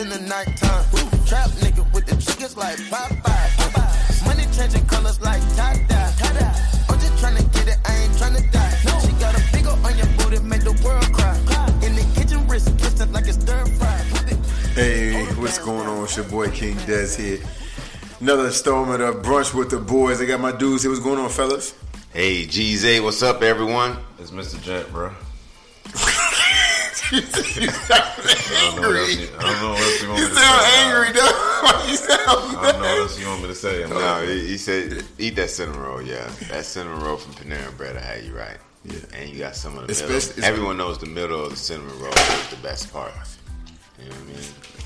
in the nighttime. Trap nigga with the chickens like Popeye. Money changing colors like tie-dye. I'm just trying to get it, I ain't trying to die. She got a big on your booty, make the world cry. In the kitchen, wrist kissing like it's stir fry. Hey, what's going on? It's your boy King Des here. Another installment of Brunch with the Boys. I got my dudes here. What's going on, fellas? Hey, GZ, what's up, everyone? It's Mr. Jet, bro. you sound angry. I don't know what else you want You me to say. You sound say. angry, though. Why you sound I don't know what else you want me to say. I'm No, he, he said eat that cinnamon roll. Yeah, that cinnamon roll from Panera Bread. I had you right. Yeah. and you got some of the It's middle. best- it's- Everyone knows the middle of the cinnamon roll is the best part. You know what I mean?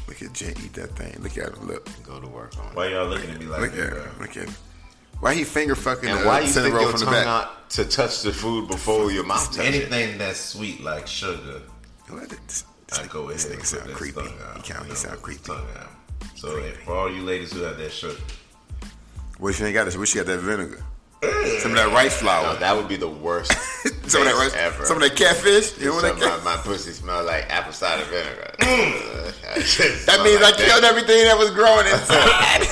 Look at Jay eat that thing. Look at him. Look. Go to work on it. why y'all looking at me like Look that, at bro? him. Look at him. Why he finger fucking And the why you cinnamon stick roll your from the tongue back? out to touch the food before your mouth touches it? Anything that's sweet like sugar, What? This, this, I go this ahead nigga sound creepy. He, count, he sound creepy. So if, for all you ladies who have that sugar, What if you ain't got this? Wish you had that vinegar. Some of that rice No, flour. that would be the worst. some of that rice. ever. Some of that catfish. You know what that? my, my pussy smell like apple cider vinegar. That means I killed everything that was growing inside.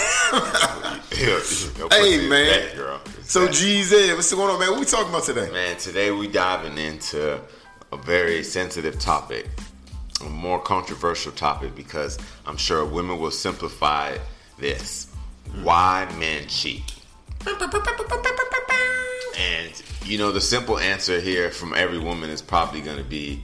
Hey, man. girl. so GZ, what's going on, man? What we talking about today? Man, today we diving into a very sensitive topic, a more controversial topic because I'm sure women will simplify this. Why men cheat? And you know the simple answer here from every woman is probably going to be,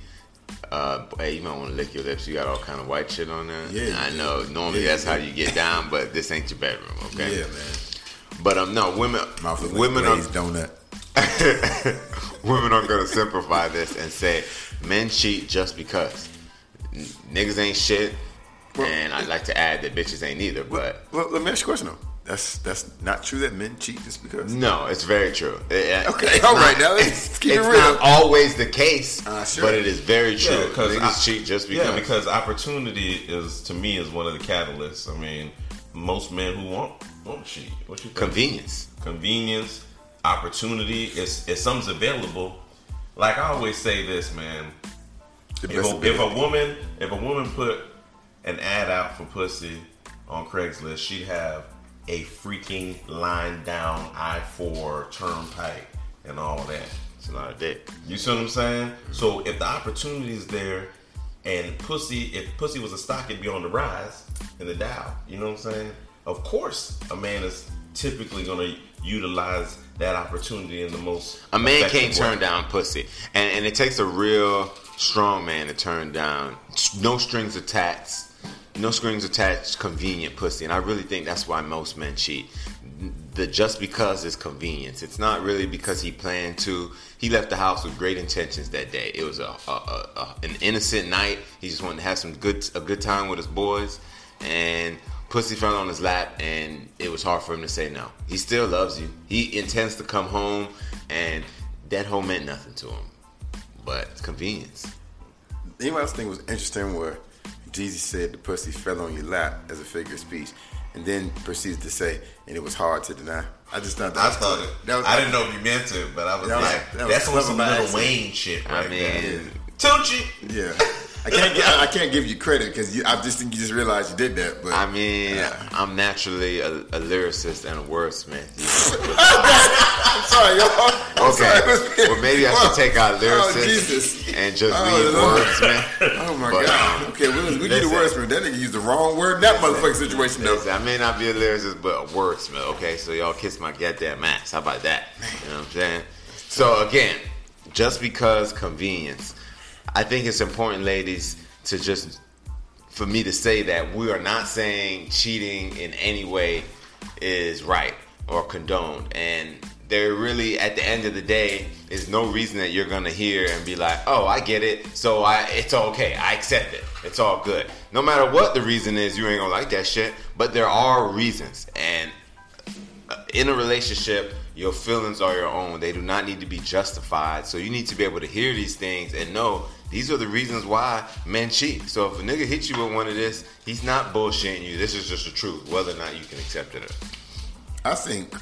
uh, "Hey, you might want to lick your lips. You got all kind of white shit on there." Yeah. I know. Normally Yeah. that's how you get down, but this ain't your bedroom, okay? Yeah, man. But um, no, women, Mouth women are donut. women are gonna simplify this and say men cheat just because N- niggas ain't shit, and I'd like to add that bitches ain't either. But Well, let me ask you a question though. That's that's not true that men cheat just because. no, it's very true. It- Okay, it's all not- right, now let's keep it it's real. not always the case, Uh, sure. but it is very true. Yeah, because niggas cheat just because. Yeah, because opportunity is to me is one of the catalysts. I mean, most men who want want to cheat. What you think? convenience. convenience, opportunity. Is if something's available. Like I always say this, man. If a, if a woman if a woman put an ad out for pussy on Craigslist, she'd have a freaking line down I four turnpike and all that. It's a lot of dick. You see what I'm saying? So if the opportunity is there, and pussy, if pussy was a stock, it'd be on the rise in the Dow. You know what I'm saying? Of course, a man is typically going to utilize that opportunity in the most. A man can't turn way. down pussy, and and it takes a real strong man to turn down no strings attached, no strings attached convenient pussy. And I really think that's why most men cheat. The just because it's convenience. It's not really because he planned to. He left the house with great intentions that day. It was a, a, a, a an innocent night. He just wanted to have some good a good time with his boys, and pussy fell on his lap, and it was hard for him to say no. He still loves you. He intends to come home, and that home meant nothing to him. But it's convenience. Anybody else think it was interesting where Jesus said the pussy fell on your lap as a figure of speech, and then proceeds to say, and it was hard to deny. I just thought that I was thought clever. it. That was, I didn't know if you meant it, but I was That was- like, that was that's on some by little. Wayne shit I right mean, there. Tucci. Yeah, I can't. Get, I can't give you credit because I just think you just realized you did that. But I mean, I'm naturally a, a lyricist and a wordsmith. I'm sorry, y'all. I'm Okay, sorry. well maybe I should take out Oh, lyricist Jesus. and just Oh, leave wordsmith. Oh my But, God. um, Okay, we, we need a listen. wordsmith. That nigga used the wrong word in that motherfucking situation though. Listen, I may not be a lyricist, but a wordsmith. Okay, so y'all kiss my goddamn ass. How about that? You know what I'm saying? So again, just because convenience, I think it's important, ladies, to just for me to say that we are not saying cheating in any way is right or condoned, and there really, at the end of the day, is no reason that you're gonna hear and be like, "Oh, I get it, so I it's okay, I accept it, it's all good." No matter what the reason is, you ain't gonna like that shit. But there are reasons, and uh, in a relationship, your feelings are your own. They do not need to be justified. So you need to be able to hear these things and know these are the reasons why men cheat. So if a nigga hits you with one of this, he's not bullshitting you. This is just the truth, whether or not you can accept it. Or. I think,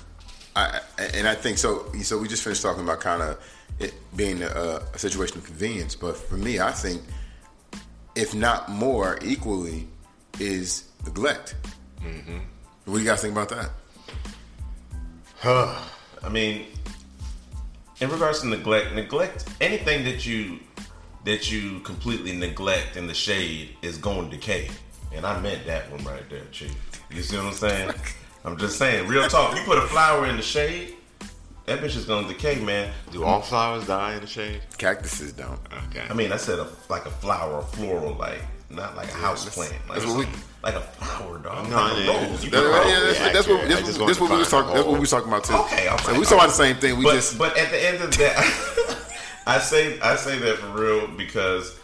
I and I think so. So we just finished talking about kind of it being a, a situation of convenience, but for me, I think if not more equally, is neglect. Mm-hmm. What do you guys think about that? Huh. I mean, in regards to neglect, neglect anything that you that you completely neglect in the shade is going to decay. And I meant that one right there, Chief. You see what I'm saying? I'm just saying, real talk. You put a flower in the shade, that bitch is gonna decay, man. Do all flowers die in the shade? Cactuses don't. Okay. I mean, I said a, like a flower, a floral, like not like a house plant, like, we- like a flower, dog. No, like a yeah. rose. You That- can yeah, that's, Yeah, that's what I this, just what we was talking. That's what we was talking about too. Okay, all So right, we all talking about the same thing. We but, just but at the end of that, I say I say that for real because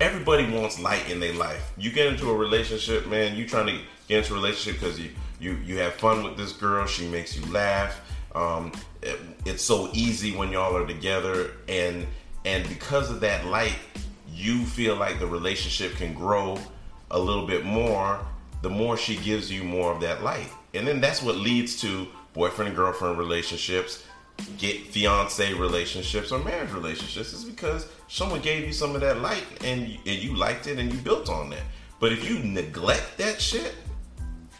everybody wants light in their life. You get into a relationship, man. You trying to get into a relationship because you you you have fun with this girl. She makes you laugh. Um, it- it's so easy when y'all are together, and and because of that light, you feel like the relationship can grow a little bit more. The more she gives you more of that light, and then that's what leads to boyfriend and girlfriend relationships get fiance relationships or marriage relationships is because someone gave you some of that light and you, and you liked it and you built on that. But if you neglect that shit,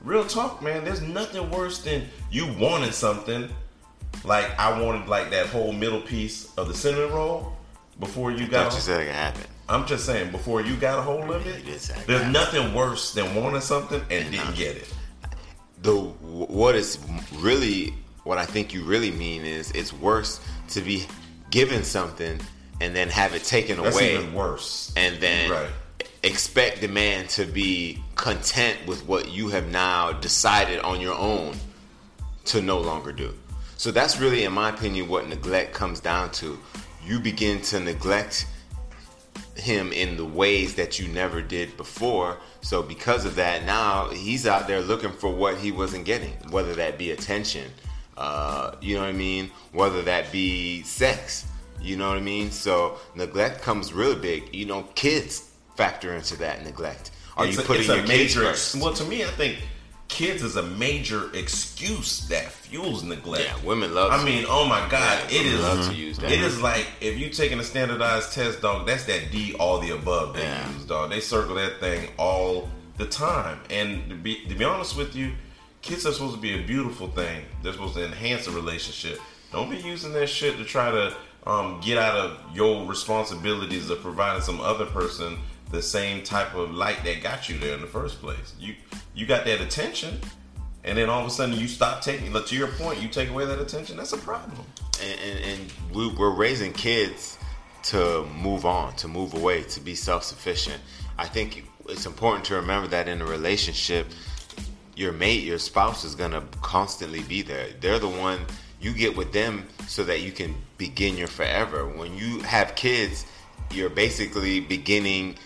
real talk, man, there's nothing worse than you wanting something like I wanted like that whole middle piece of the cinnamon roll before you got. Thought you said it could happen. I'm just saying before you got a hold of it. There's nothing worse than wanting something and didn't get it. the what is really what I think you really mean is it's worse to be given something and then have it taken That's away even worse. and then Right. expect the man to be content with what you have now decided on your own to no longer do. So that's really, in my opinion, what neglect comes down to. You begin to neglect him in the ways that you never did before. So because of that, now he's out there looking for what he wasn't getting, whether that be attention, uh, you know what I mean, whether that be sex, you know what I mean. So neglect comes really big. You know, kids factor into that neglect. Are It's you putting a your kids major? first? Well, to me, I think kids is a major excuse that fuels neglect. Yeah, women love. I mean, oh my God, Yeah, it is. love to use that. It is like if you taking a standardized test, dog. That's that D, all the above they Yeah. use, dog. They circle that thing all the time. And to be to be honest with you, kids are supposed to be a beautiful thing. They're supposed to enhance a relationship. Don't be using that shit to try to um, get out of your responsibilities of providing some other person the same type of light that got you there in the first place. You you got that attention, and then all of a sudden you stop taking. But To your point, you take away that attention. That's a problem. and, and, and we, we're raising kids to move on, to move away, to be self sufficient. I think it's important to remember that in a relationship, your mate, your spouse is going to constantly be there. They're the one you get with them so that you can begin your forever. When you have kids, you're basically beginning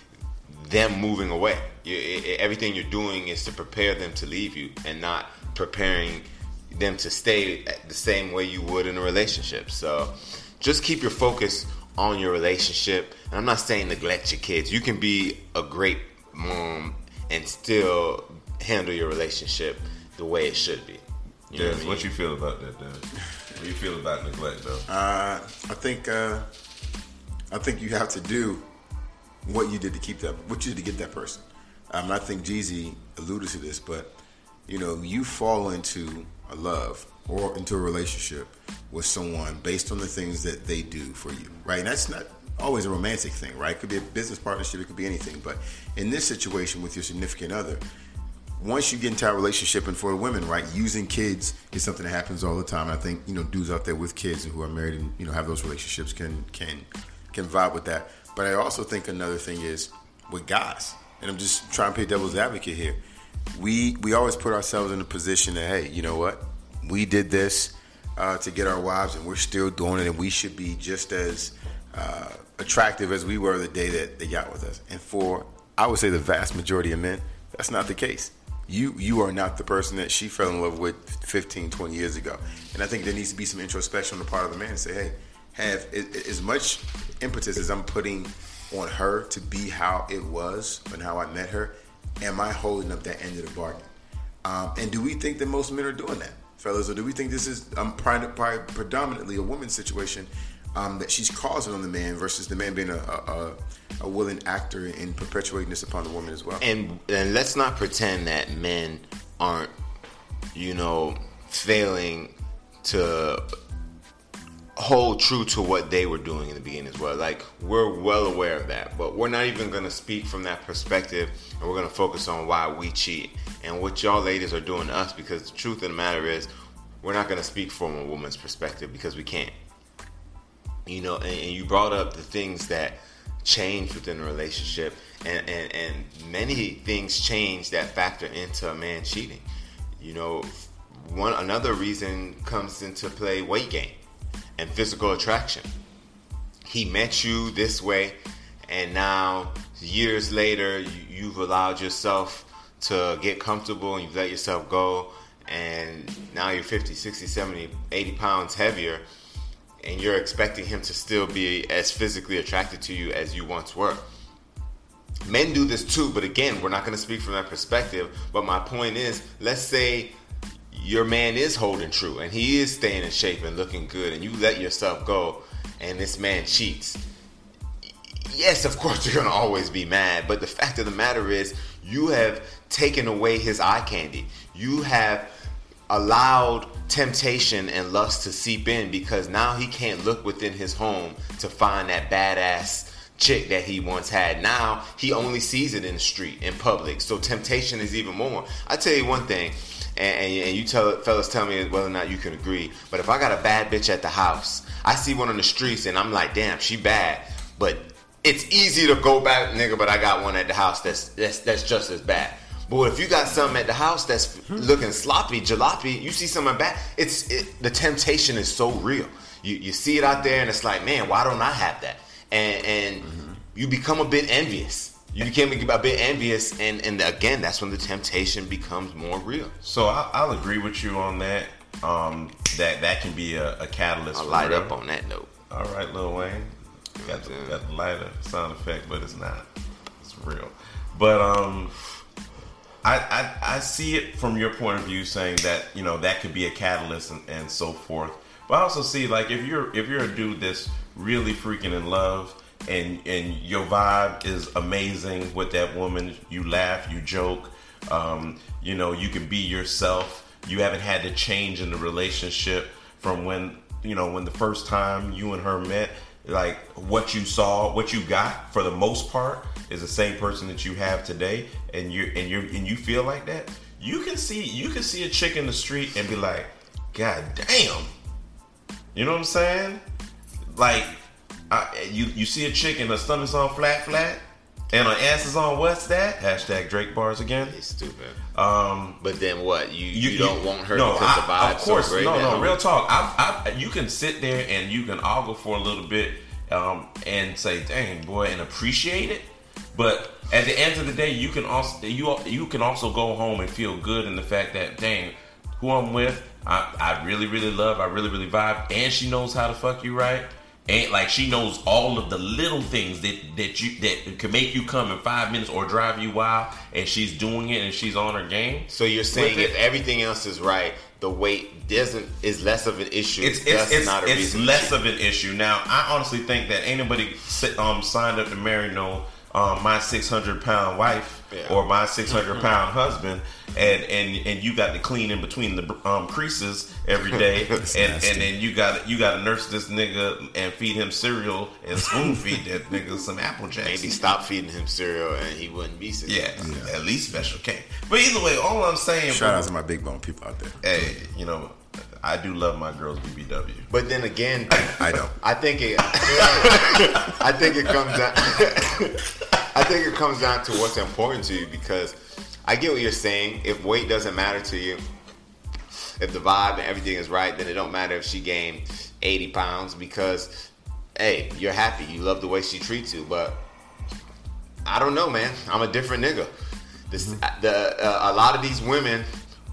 them moving away. You, i- i- everything you're doing is to prepare them to leave you and not preparing them to stay the same way you would in a relationship. So just keep your focus on your relationship. And I'm not saying neglect your kids. You can be a great mom and still handle your relationship the way it should be. You know Des, what I mean? what you feel about that, Des? What you feel about neglect, though? Uh, I think uh, I think you have to do what you did to keep that, what you did to get that person. Um, I think Jeezy alluded to this, but you know, you fall into a love or into a relationship with someone based on the things that they do for you, right? And that's not always a romantic thing, right? It could be a business partnership, it could be anything. But in this situation with your significant other, once you get into a relationship, and for women, right, using kids is something that happens all the time. I think you know dudes out there with kids who are married and you know have those relationships can can can vibe with that. But I also think another thing is with guys, and I'm just trying to play devil's advocate here. We we always put ourselves in a position that hey, you know what, we did this uh, to get our wives, and we're still doing it, and we should be just as uh, attractive as we were the day that they got with us. And for I would say the vast majority of men, that's not the case you you are not the person that she fell in love with 15 20 years ago. And i think there needs to be some introspection on the part of the man and say hey have as much impetus as i'm putting on her to be how it was and how i met her am i holding up that end of the bargain? Um, and do we think that most men are doing that fellas? Or do we think this is um, predominantly a woman's situation um, that she's causing on the man versus the man being a, a, a willing actor in perpetuating this upon the woman as well. And and let's not pretend that men aren't, you know, failing to hold true to what they were doing in the beginning as well. Like we're well aware of that, but we're not even going to speak from that perspective, and we're going to focus on why we cheat and what y'all ladies are doing to us. Because the truth of the matter is, we're not going to speak from a woman's perspective because we can't. You know, and, and you brought up the things that change within a relationship, and, and and many things change that factor into a man cheating. You know, one another reason comes into play weight gain and physical attraction. He met you this way, and now years later, you, you've allowed yourself to get comfortable and you've let yourself go, and now you're 50, 60, 70, 80 pounds heavier, and you're expecting him to still be as physically attracted to you as you once were. Men do this too, but again, we're not going to speak from that perspective. But my point is, let's say your man is holding true and he is staying in shape and looking good and you let yourself go and this man cheats yes of course you're gonna always be mad but the fact of the matter is you have taken away his eye candy you have allowed temptation and lust to seep in because now he can't look within his home to find that badass chick that he once had. Now he only sees it in the street, in public. So temptation is even more. I tell you one thing, and, and, and you tell fellas tell me whether or not you can agree. But if I got a bad bitch at the house, I see one on the streets, and I'm like, damn, she bad. But it's easy to go back, nigga. But I got one at the house that's that's that's just as bad. But if you got something at the house that's looking sloppy, jalopy, you see something bad. It's it, the temptation is so real. You you see it out there, and it's like, man, why don't I have that? And and you become a bit envious. You became a bit envious, and and again, that's when the temptation becomes more real. So I, I'll agree with you on that. Um, that that can be a, a catalyst. I'll for light real. up on that note. All right, Lil Wayne. Got the, got the lighter sound effect, but it's not. It's real. But um, I, I I see it from your point of view, saying that you know that could be a catalyst and, and so forth. But I also see like if you're if you're a dude that's really freaking in love and and your vibe is amazing with that woman, you laugh, you joke, um, you know, you can be yourself. You haven't had to change in the relationship from when you know when the first time you and her met like what you saw what you got for the most part is the same person that you have today and you and you and you feel like that you can see you can see a chick in the street and be like god damn you know what i'm saying like I, you you see a chick and her stomach's on flat flat and her ass is on what's that hashtag drake bars again It's stupid. um But then what? You you, don't want her because I- the vibe's Of course, so great. no, that no. her- Real talk. I, I, you can sit there and you can ogle for a little bit um, and say, "Dang, boy," and appreciate it. But at the end of the day, you can also you you can also go home and feel good in the fact that, dang, who I'm with, I, I really really love, I really really vibe, and she knows how to fuck you right. And like she knows all of the little things that that you that can make you come in five minutes or drive you wild, and she's doing it and she's on her game. So you're saying if everything else is right, the weight doesn't is less of an issue. it's it's, it's, not a it's reason. less of an issue now. I honestly think that anybody um signed up to marry no um my six hundred pound wife Yeah. or my six hundred pound husband, and and and you got to clean in between the um creases every day, and nasty. and then you got you got to nurse this nigga and feed him cereal and spoon feed that nigga some apple jacks. Maybe stop feeding him cereal and he wouldn't be sick. Yeah, at least special K. But either way, all I'm saying, Shout out to my big bone people out there. hey, you know, I do love my girls BBW. But then again, I don't. I think it. I think it comes down. I think it comes down to what's important to you because I get what you're saying. If weight doesn't matter to you, if the vibe and everything is right, then it don't matter if she gained 80 pounds because, hey, you're happy. You love the way she treats you. But I don't know, man. I'm a different nigga. This, the uh, a lot of these women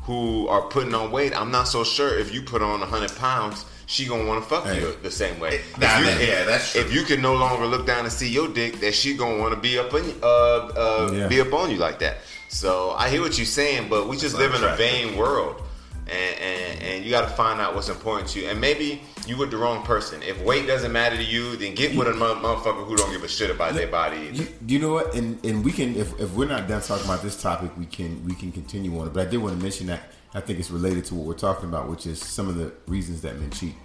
who are putting on weight, I'm not so sure if you put on 100 pounds, she gonna want to fuck Hey. you the same way. If Nah, you- that- yeah, that's true. If you can no longer look down and see your dick, that she gonna want to be up on you, uh, uh, Yeah. be up on you like that. So I hear what you're saying, but we just not live in a vain world, and, and, and you got to find out what's important to you. And maybe you with the wrong person. If weight doesn't matter to you, then get with a motherfucker who don't give a shit about their body. You, you know what? And and we can if, if we're not done talking about this topic, we can we can continue on it. But I did want to mention that I think it's related to what we're talking about, which is some of the reasons that men cheat.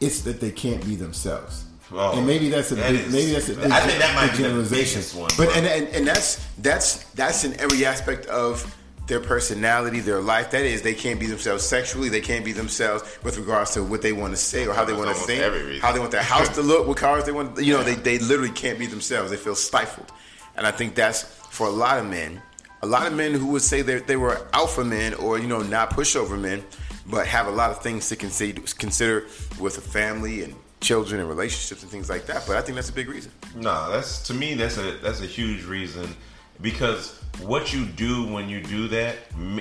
It's that they can't be themselves. Oh, and maybe that's a that big, is- maybe that's a big, I think that might be the generalization. biggest one, but and, and and that's that's that's in every aspect of their personality, their life. That is, they can't be themselves sexually. They can't be themselves with regards to what they want to say or how they want to think, how they want their house to look, what cars they want. You know, they they literally can't be themselves. They feel stifled, and I think that's for a lot of men. A lot of men who would say that they were alpha men or you know not pushover men, but have a lot of things to consider consider with a family and children and relationships and things like that. But I think that's a big reason. No, that's to me that's a that's a huge reason because what you do when you do that,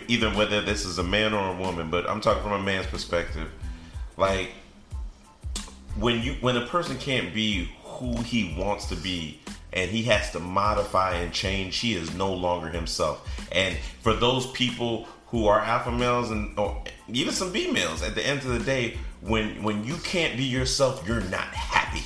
either whether this is a man or a woman, but I'm talking from a man's perspective, like when you when a person can't be who he wants to be and he has to modify and change, he is no longer himself. And for those people who are alpha males and even some B males, at the end of the day, when when you can't be yourself, you're not happy.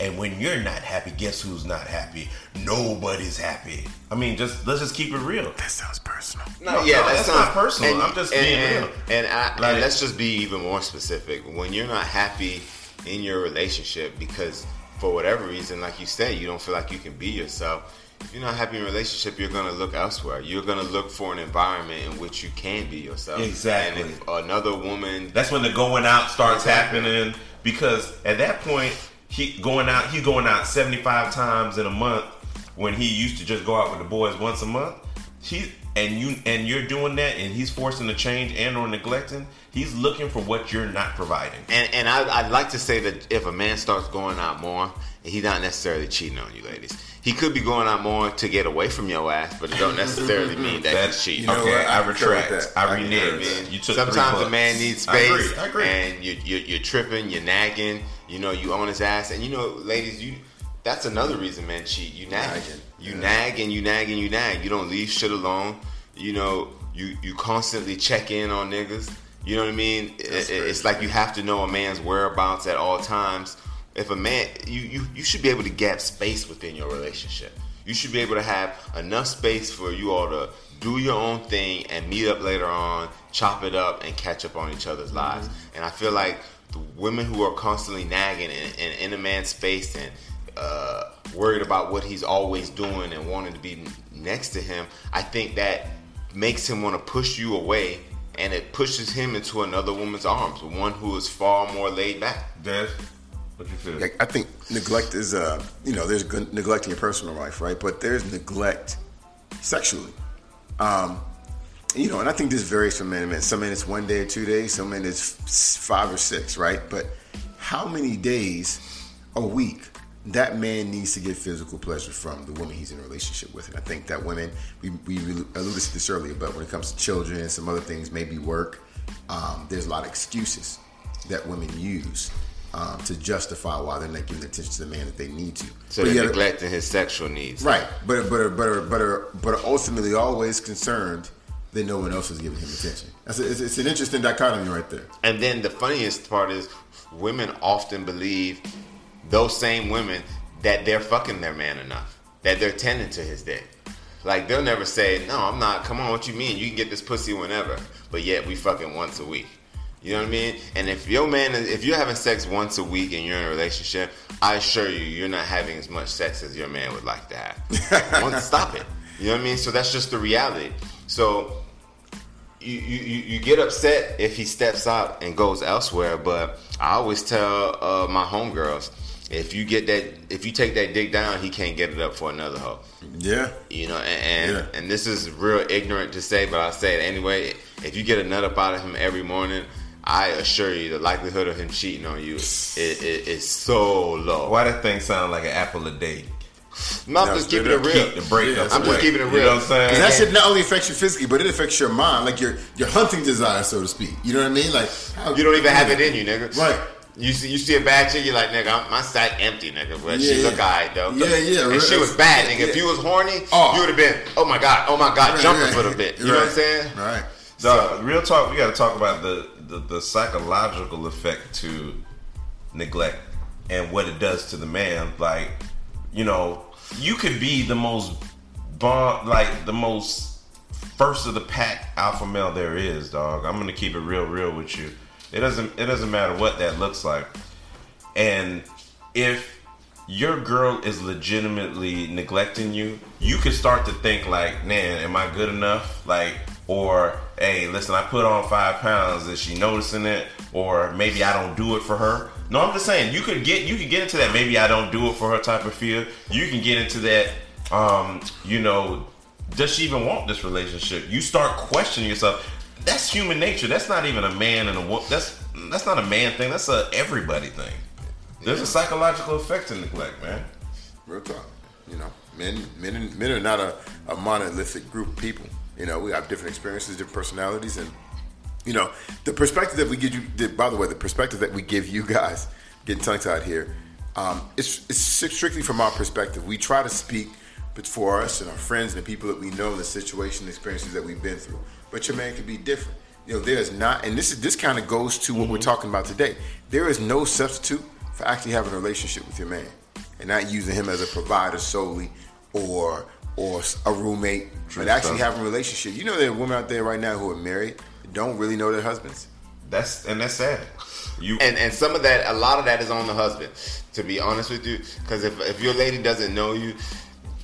And when you're not happy, guess who's not happy? Nobody's happy. I mean, just let's just keep it real. That sounds personal. No, No, yeah, no, that's, that's not personal. and- I'm just and, being and, real. And, I, Like- and let's just be even more specific. When you're not happy in your relationship because for whatever reason, like you said, you don't feel like you can be yourself. If you're not happy in a relationship, you're gonna look elsewhere. You're gonna look for an environment in which you can be yourself. Exactly. And if another woman That's when the going out starts Exactly. happening because at that point he going out he going out 75 times in a month when he used to just go out with the boys once a month. He and you and you're doing that and he's forcing the change and or neglecting. He's looking for what you're not providing. And and I, I'd like to say that if a man starts going out more, he's not necessarily cheating on you, ladies. He could be going out more to get away from your ass, but it don't necessarily mean that That's he's cheating. You know okay. what? I I retract. that. I I renege. with that. You took Sometimes a man pucks. needs I agree, I agree. and you, you, you're tripping, you're nagging. You know, you on his ass, and you know, ladies, you. That's another reason men cheat. You nag, Nagging. you Yeah. nag, and you nag and you nag. You don't leave shit alone. You know, you you constantly check in on niggas. You know what I mean? It- That's it- it's like you have to know a man's whereabouts at all times. If a man, you, you you should be able to gap space within your relationship. You should be able to have enough space for you all to do your own thing and meet up later on, chop it up, and catch up on each other's lives. And I feel like the women who are constantly nagging and, and in a man's space and uh, worried about what he's always doing and wanting to be next to him, I think that makes him want to push you away and it pushes him into another woman's arms, one who is far more laid back. Des, what you feel? Like, I think neglect is, uh, you know, there's good neglect in your personal life, right? But there's neglect sexually. Um, you know, and I think this varies from men to men. Some men it's one day or two days. Some men it's five or six, right? But how many days a week that man needs to get physical pleasure from the woman he's in a relationship with? And I think that women, we, we alluded to this earlier, but when it comes to children and some other things, maybe work, um, there's a lot of excuses that women use um, to justify why they're not giving attention to the man that they need to. So But they're neglecting his sexual needs. Right, but but but but but ultimately always concerned that no one else is giving him attention. That's a, it's, it's an interesting dichotomy right there. And then the funniest part is women often believe those same women that they're fucking their man enough, that they're tending to his dick. Like they'll never say, "No, I'm not." Come on, what you mean? You can get this pussy whenever, but yet we fucking once a week. You know what I mean? And if your man, is, if you're having sex once a week and you're in a relationship, I assure you, you're not having as much sex as your man would like to have. Once, stop it. You know what I mean? So that's just the reality. So you, you, you get upset if he steps out and goes elsewhere, but I always tell uh, my homegirls if you get that if you take that dick down, he can't get it up for another hoe. Yeah, You know, and and, Yeah. and this is real ignorant to say, but I say it anyway. If you get a nut up out of him every morning, I assure you, the likelihood of him cheating on you is, is, is so low. Why that thing sound like an apple a day? I'm not No, just straight keeping it up. real. Keep the break Yeah, I'm just keeping it You real. know what I'm saying? 'Cause that shit not only affects you physically, but it affects your mind, like your your hunting desire, so to speak. You know what I mean? Like how, You don't even have it in you, nigga. Right. You see, you see a bad chick, you're like, nigga, I'm, my sack empty, nigga. But Yeah, she yeah. look alright though. Yeah, yeah, And right. she was bad, nigga. Yeah. If you was horny, Oh. you would have been, oh my god, oh my god, Right, jumping right. for the bit. You know what I'm saying? Right. So, real talk. We got to talk about the, the the psychological effect to neglect and what it does to the man. Like, you know, you could be the most bond, like the most first of the pack alpha male there is, dog. I'm gonna keep it real, real with you. It doesn't it doesn't matter what that looks like, and if your girl is legitimately neglecting you, you could start to think like, man, am I good enough? Like, or hey, listen, I put on five pounds. Is she noticing it? Or maybe I don't do it for her. No, I'm just saying you could get you could get into that. Maybe I don't do it for her type of feel. You can get into that. Um, you know, does she even want this relationship? You start questioning yourself. That's human nature. That's not even a man and a woman. That's that's not a man thing. That's a everybody thing. There's a psychological effect to neglect, man. Real talk. You know, men, men, men are not a, a monolithic group of people. You know, we have different experiences, different personalities, and you know, the perspective that we give you. the- By the way, the perspective that we give you guys, getting tongue tied here, um, it's, it's strictly from our perspective. We try to speak, but for us and our friends and the people that we know, the situation, the experiences that we've been through. But your man could be different. You know, there's not, and this is this kind of goes to what we're talking about today. There is no substitute for actually having a relationship with your man and not using him as a provider solely or or a roommate, but actually stuff. having a relationship. You know, there are women out there right now who are married don't really know their husbands. That's and that's sad. You and and some of that, a lot of that is on the husband. To be honest with you, because if if your lady doesn't know you,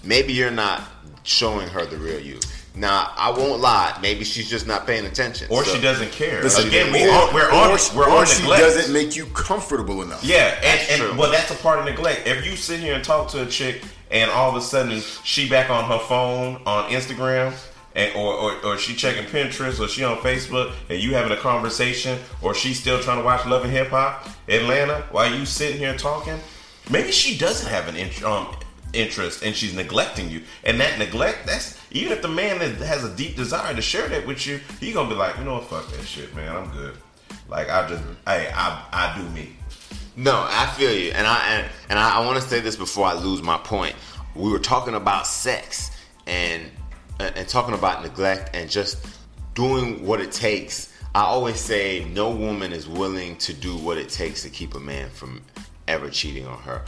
maybe you're not showing her the real you. Now, I won't lie. Maybe she's just not paying attention. or So- she doesn't care. Listen, Again, we on, we're on we're or on she neglect. doesn't make you comfortable enough. Yeah, and, and true. well, that's a part of neglect. If you sit here and talk to a chick, and all of a sudden she back on her phone on Instagram, and or, or or she checking Pinterest, or she on Facebook, and you having a conversation, or she's still trying to watch Love and Hip Hop Atlanta while you sitting here talking, maybe she doesn't have an um, interest, and she's neglecting you. And that neglect, that's even if the man that has a deep desire to share that with you, he gonna be like, you know what, fuck that shit, man, I'm good. Like I just, hey, I I do me. No, I feel you, and I and, and I, I want to say this before I lose my point. We were talking about sex and and talking about neglect and just doing what it takes. I always say no woman is willing to do what it takes to keep a man from ever cheating on her.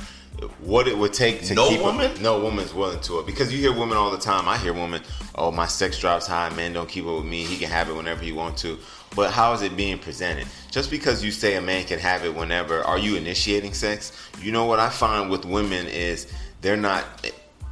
What it would take to No keep woman? A, no woman's willing to it because you hear women all the time. I hear women, oh my sex drive's high, man don't keep it with me. He can have it whenever he wants to. But how is it being presented? Just because you say a man can have it whenever, are you initiating sex? You know what I find with women is they're not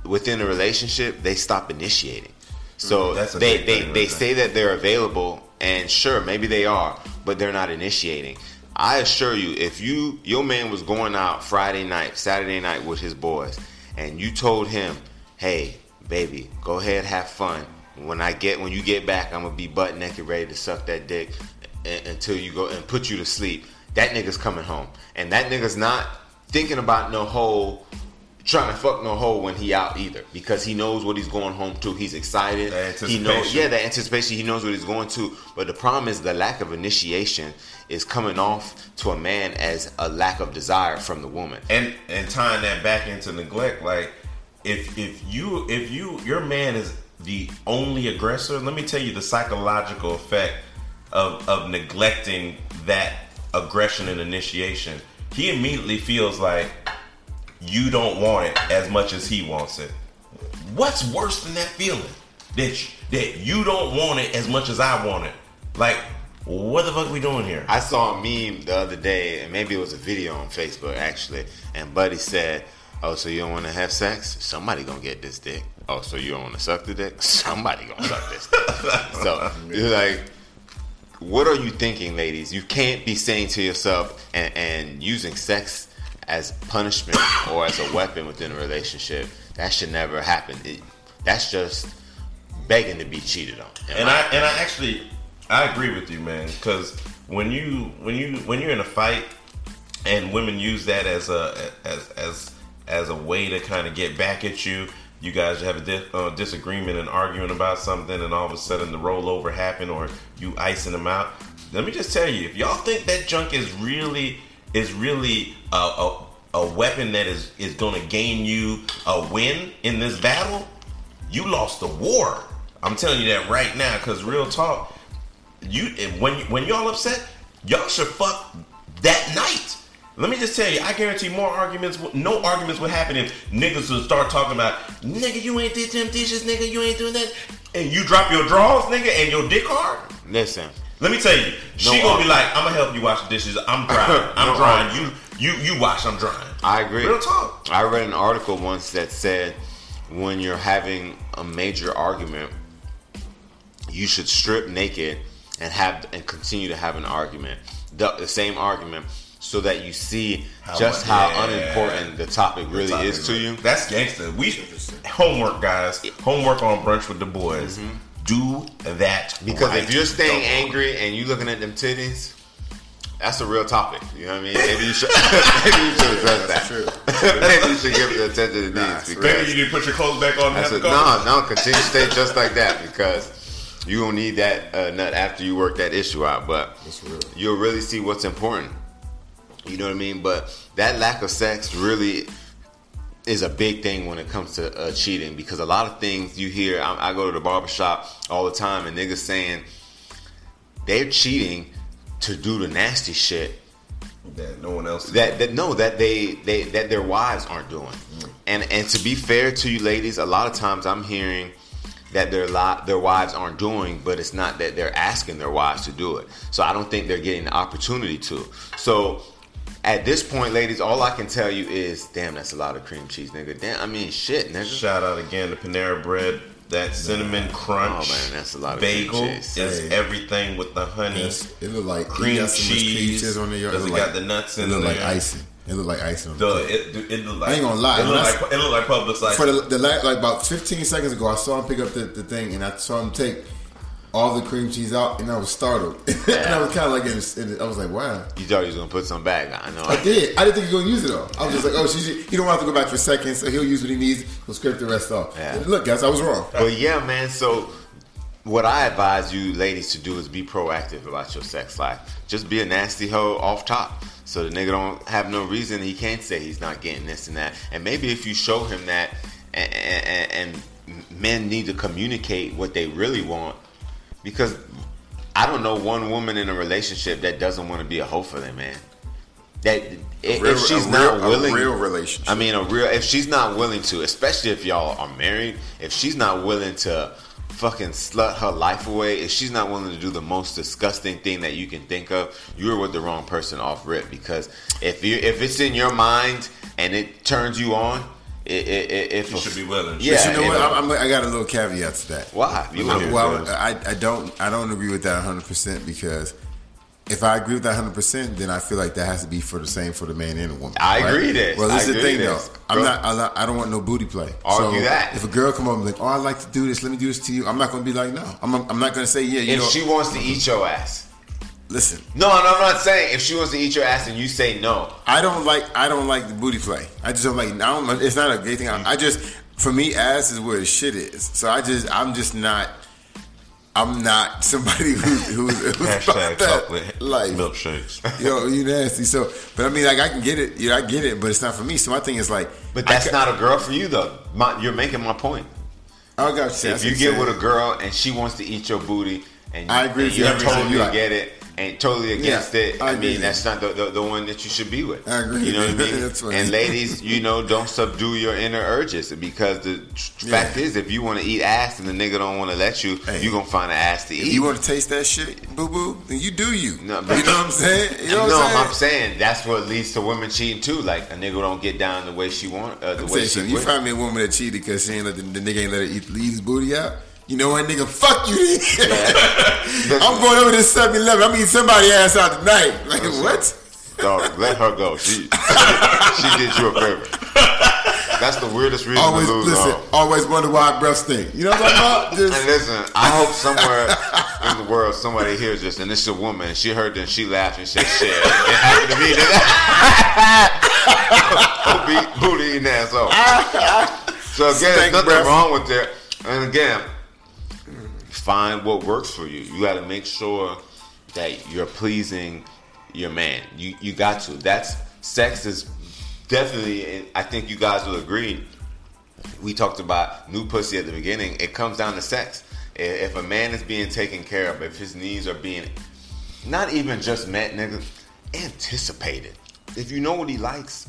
within a relationship. They stop initiating. So that's they they, right they there. say that they're available, and sure, maybe they are, but they're not initiating. I assure you, if you your man was going out Friday night, Saturday night with his boys, and you told him, "Hey, baby, go ahead, have fun. When I get when you get back, I'm gonna be butt naked, ready to suck that dick until you go and put you to sleep." That nigga's coming home, and that nigga's not thinking about no whole trying to fuck no hoe when he out either because he knows what he's going home to. He's excited. He knows, yeah, the anticipation. He knows what he's going to. But the problem is the lack of initiation is coming off to a man as a lack of desire from the woman. and and tying that back into neglect like if if you if you your man is the only aggressor. Let me tell you the psychological effect of of neglecting that aggression and initiation. He immediately feels like you don't want it as much as he wants it. What's worse than that feeling? That you, that you don't want it as much as i want it. Like what the fuck we doing here? I saw a meme the other day, and maybe it was a video on Facebook actually, and Buddy said, "Oh, so you don't want to have sex? Somebody gonna get this dick. Oh, so you don't want to suck the dick? Somebody gonna suck this dick." so you're like, what are you thinking, ladies? You can't be saying to yourself and, and using sex as punishment or as a weapon within a relationship. That should never happen. It, that's just begging to be cheated on. and I and I actually I agree with you, man. Because when you when you when you're in a fight and women use that as a as as as a way to kind of get back at you. You guys have a di- uh, disagreement and arguing about something, and all of a sudden the rollover happened, or you icing them out. Let me just tell you, if y'all think that junk is really is really a, a, a weapon that is is going to gain you a win in this battle, you lost the war. I'm telling you that right now, because real talk, you when when y'all upset, y'all should fuck that night. Let me just tell you, I guarantee more arguments. No arguments would happen if niggas would start talking about, nigga, you ain't did them dishes, nigga, you ain't doing that, and you drop your drawers, nigga, and your dick hard. Listen, Let me tell you, she No gonna be like, I'm gonna help you wash the dishes. I'm drying. I'm No drying. You you you wash. I'm drying. I agree. Real talk. I read an article once that said when you're having a major argument, you should strip naked and have and continue to have an argument, the, the same argument, so that you see How just much- how yeah. unimportant the topic really Topic, is to you. That's gangster. We homework, guys. Homework on brunch with the boys. Do that Mm-hmm. Because right. if you're staying Don't- angry and you looking at them titties, that's a real topic. You know what I mean? Maybe you should, maybe you should address that. maybe you should give it the attention it Nah, needs. maybe you need to put your clothes back on. That's a, no, no, continue to stay just like that because you gonna need that uh, nut after you work that issue out. But real. you'll really see what's important. You know what I mean? But that lack of sex really is a big thing when it comes to uh, cheating because a lot of things you hear. I, I go to the barbershop all the time and niggas saying they're cheating to do the nasty shit That no one else. that that no that they they that their wives aren't doing. And and to be fair to you ladies, a lot of times I'm hearing that their li- their wives aren't doing, but it's not that they're asking their wives to do it. So I don't think they're getting the opportunity to. So at this point, ladies, all I can tell you is, damn, that's a lot of cream cheese, nigga. Damn, I mean, shit, nigga. Shout out again to Panera Bread. That cinnamon oh, crunch Oh, man, that's a lot of cream bagel cheese. is Hey. everything with the honey, Yes, it look like cream you got so cream cheese. cheese on there. Does look it like, got the nuts It in look like there? icing. It look like icing on the The, it, it look like I ain't gonna lie, It look when I like it look like Publix like For the, the la- like about 15 seconds ago, I saw him pick up the, the thing, and I saw him take all the cream cheese out, and I was startled. and I was kind of like, in, in, I was like, wow. You thought he was gonna put some back. I know. I did. I didn't think he was gonna use it though. I was just like, oh, she's, he don't have to go back for seconds, so he'll use what he needs. He'll scrape the rest off. Yeah. Look, guys, I was wrong. But yeah, man. So what I advise you ladies to do is be proactive about your sex life. Just be a nasty hoe off top. So the nigga don't have no reason he can't say he's not getting this and that. And maybe if you show him that and, and, and men need to communicate what they really want because I don't know one woman in a relationship that doesn't want to be a hoe for them, man. That if, real- if she's not real- a willing, real relationship. I mean, a real. If she's not willing to, especially if y'all are married, if she's not willing to fucking slut her life away, if she's not willing to do the most disgusting thing that you can think of, you're with the wrong person off rip. Because if you if it's in your mind and it turns you on, it, it, it, if You should be willing. Yeah, but you know what? if- I'm, I'm, I got a little caveat to that. Why? You Well, well, I, I don't I don't agree with that 100 percent because if I agree with that 100 percent, then I feel like that has to be for the same for the man and the woman. I right? agree that. Well, this I is the thing this. though. I'm not, I'm not. I don't want no booty play. Argue so that. If a girl come up and like, oh, I like to do this. Let me do this to you. I'm not going to be like, no. I'm, I'm not going to say, yeah. You if know, she wants to eat your ass. Listen. No, no, I'm not saying if she wants to eat your ass and you say no. I don't like I don't like the booty play. I just don't like. I don't, it's not a gay thing. I, I just for me, ass is where the shit is. So I just I'm just not. I'm not somebody who's who's, who's Hashtag about that chocolate life. milkshakes. Yo, you nasty. So, but I mean, like I can get it. Yeah, I get it, but it's not for me. So my thing is like, But that's ca- not a girl for you though. My, you're making my point. Oh, I got you. if you get with a girl and she wants to eat your booty and, I agree and with you you're 100%. You're right. get it and totally against Yeah, it, I I, mean that's not the, the, the one that you should be with. I agree. You know what I mean? That's and ladies, you know, don't subdue your inner urges because the tr- Yeah. fact is, if you want to eat ass and the nigga don't want to let you, Hey. you gonna find an ass to If eat. you want to taste that shit, boo boo, then you do you. No, but, you know what I'm saying? You know what no, I'm I'm saying? that's what leads to women cheating too. Like a nigga don't get down the way she want, uh, the I'm way she something. You find me a woman that cheated because she ain't let the, the nigga ain't let her eat, leave his booty out. You know what, nigga? Fuck you. I'm going over to 7-Eleven. I'm eating somebody ass out tonight. Like what? Dog, let her go. She she did you a favor. That's the weirdest reason Always to lose listen. Always wonder why breath stink. You know what I'm talking about? And Just, listen, I hope somewhere in the world somebody hears this, and it's a woman. She heard this, she laughed and said, "Shit, it happened to me." nigga." Booty- Booty eating asshole. So again, there's nothing breath. wrong with that. And again, find what works for you. You got to make sure that you're pleasing your man. You you got to. That's sex is definitely. and I think you guys will agree. We talked about new pussy at the beginning. It comes down to sex. If a man is being taken care of, if his needs are being not even just met, nigga, anticipated. If you know what he likes,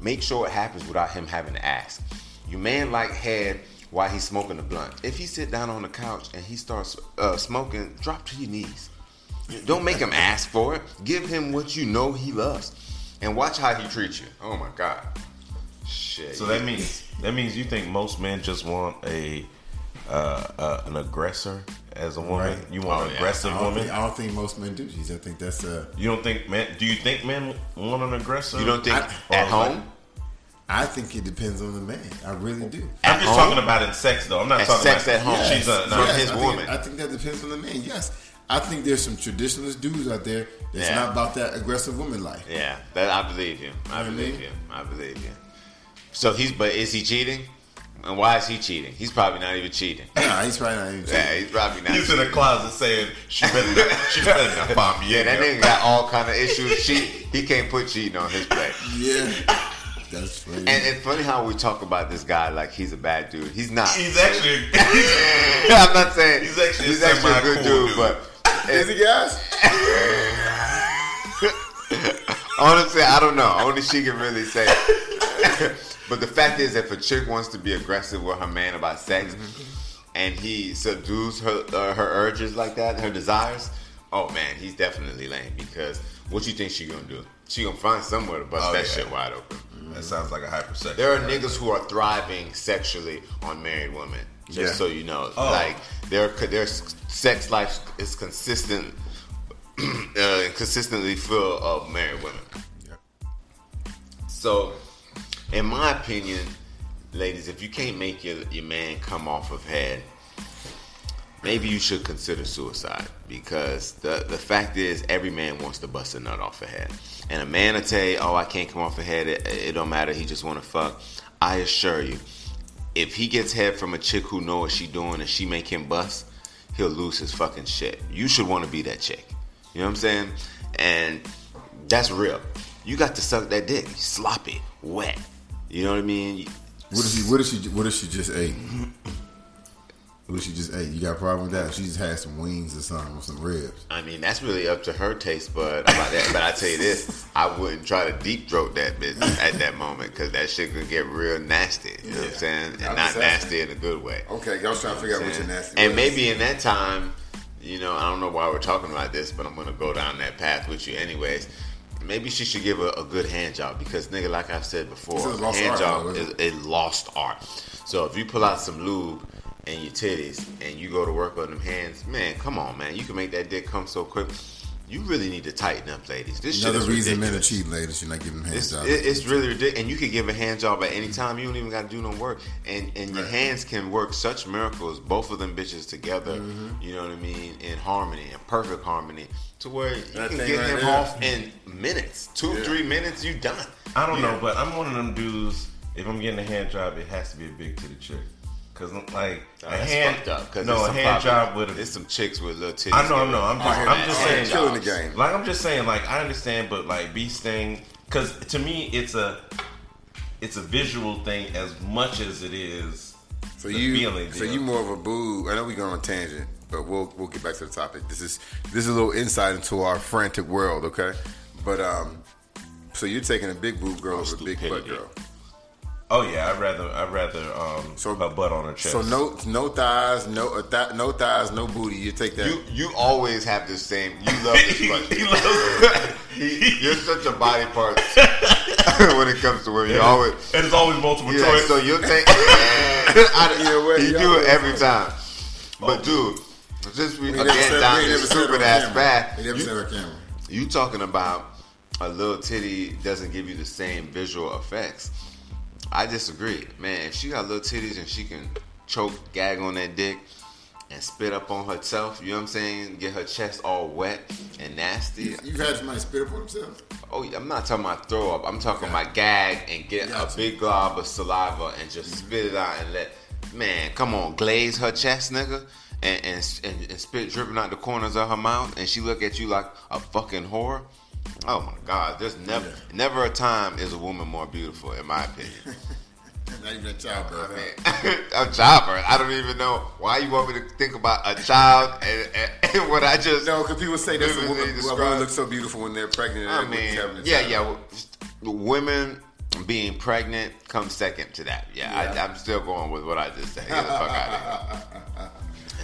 make sure it happens without him having to ask. You man like head while he's smoking a blunt. If he sit down on the couch and he starts uh, smoking, drop to your knees. Don't make him ask for it. Give him what you know he loves, and watch how he treats you. Oh my god, shit. So that means that means you think most men just want a uh, uh, an aggressor as a woman. Right. You want Oh, an yeah. aggressive I woman. think, I don't think most men do. Jeez, I think that's a. You don't think men? Do you think men want an aggressor? you don't think I- at home? like- I think it depends on the man. I really do. I'm just home? talking about in sex though. I'm not At talking sex about at home. She's a, From no, his I think, woman. I think that depends on the man. Yes, I think there's some traditionalist dudes out there that's Yeah. not about that aggressive woman life. Yeah, that I believe you. I You know I believe mean? you. I believe you. So he's, but is he cheating? And why is he cheating? He's probably not even cheating. Nah, he's probably not even. Yeah, he's probably not. He's in cheating. a closet saying she better not, she better not find me. Yeah, that there." nigga got all kind of issues. She He can't put cheating on his plate. Yeah, that's funny. And it's funny how we talk about this guy like he's a bad dude. He's not. He's actually I'm not saying He's actually a he's actually a good semi-cool dude, dude. but is he guys? honestly, I don't know. Only she can really say. but the fact is, if a chick wants to be aggressive with her man about sex, and he subdues her uh, her urges like that, her desires, oh man, he's definitely lame. Because what you think she gonna do? She gonna find somewhere to bust Oh, that yeah. shit wide open. that sounds like a hypersexual. There are niggas who are thriving sexually on married women. Just Yeah. so you know, Oh. like their their sex life is consistent, uh, consistently full of married women. So, in my opinion, ladies, if you can't make your your man come off of head, maybe you should consider suicide because the the fact is every man wants to bust a nut off a head, and a man will tell you, "Oh, I can't come off a head. It, it don't matter. He just want to fuck." I assure you, if he gets head from a chick who know what she doing and she make him bust, he'll lose his fucking shit. You should want to be that chick. You know what I'm saying? And that's real. You got to suck that dick, sloppy, wet. You know what I mean? What if she? What if she? What if she just ate? What she just ate? You got a problem with that? She just had some wings or something or some ribs. I mean, that's really up to her taste bud about that. But I tell you this, I wouldn't try to deep throat that bitch at that moment because that shit could get real nasty. You know what I'm saying? And I'm not nasty in a good way. Okay, y'all trying to figure out which your nasty. And was. maybe in that time, you know, I don't know why we're talking about this, but I'm gonna go down that path with you anyways. Maybe she should give a, a good hand job because nigga, like I've said before, It's a lost hand art, job though, is a lost art. So if you pull out some lube and your titties and you go to work on them hands, man, come on, man, you can make that dick come so quick. You really need to tighten up, ladies. This another shit is reason men are cheating, ladies. You're not giving them hand It's, jobs. it- it's really ridiculous, and you can give a hand job at any time. You don't even got to do no work, and and your hands can work such miracles. Both of them bitches together, Mm-hmm. you know what I mean, in harmony, in perfect harmony, to where you That can get right him there. off in minutes, two Yeah. three minutes, you done. I don't Yeah. know, but I'm one of them dudes. If I'm getting a hand job, it has to be a big titty chick. Cause like Oh, a that's hand, fucked up. Cause no, there's a hand probably- job with a it's some chicks with little titties. I know, I know. I'm just, I'm just hand saying, killing the game. Like I'm just saying, like I understand, but like bee sting, because to me it's a, it's a visual thing as much as it is. So the you, feeling so deal. you more of a boo. I know we going on a tangent, but we'll we'll get back to the topic. This is this is a little insight into our frantic world, okay? But um, so you're taking a big boob girl over a big butt girl. Oh yeah, I'd rather I'd rather um So- a butt on her chest. So no no thighs, no uh, th- no thighs, no booty. You take that. You you always have the same. You love this he, question. he loves He- You're such a body part when it comes to women. You always and it's always multiple Yeah, choice. so you'll take. I, Either way, you y'all do it every it. time. But dude, since we We never again down we this never said it stupid ass camera. path, We never you, said it on camera. you talking about a little titty doesn't give you the same visual effects. I disagree, man. If she got little titties and she can choke, gag on that dick, and spit up on herself, you know what I'm saying? Get her chest all wet and nasty. You, you've had somebody spit up on themselves. Oh, yeah, I'm not talking about throw up. I'm talking about gag and get Gotcha. a big glob of saliva and just mm-hmm. spit it out and let. Man, come on, glaze her chest, nigga, and and, and, and spit dripping out the corners of her mouth, and she look at you like a fucking whore. Oh my God, there's never never a time is a woman more beautiful, in my opinion. Not even a childbirth. a childbirth. I don't even know why you want me to think about a child and, and, and what I just. No, because people say that's a woman, well, described. women look so beautiful when they're pregnant. I mean, yeah, child. yeah. well, Women being pregnant comes second to that. Yeah, Yeah. I, I'm still going with what I just said. Get the fuck out of here.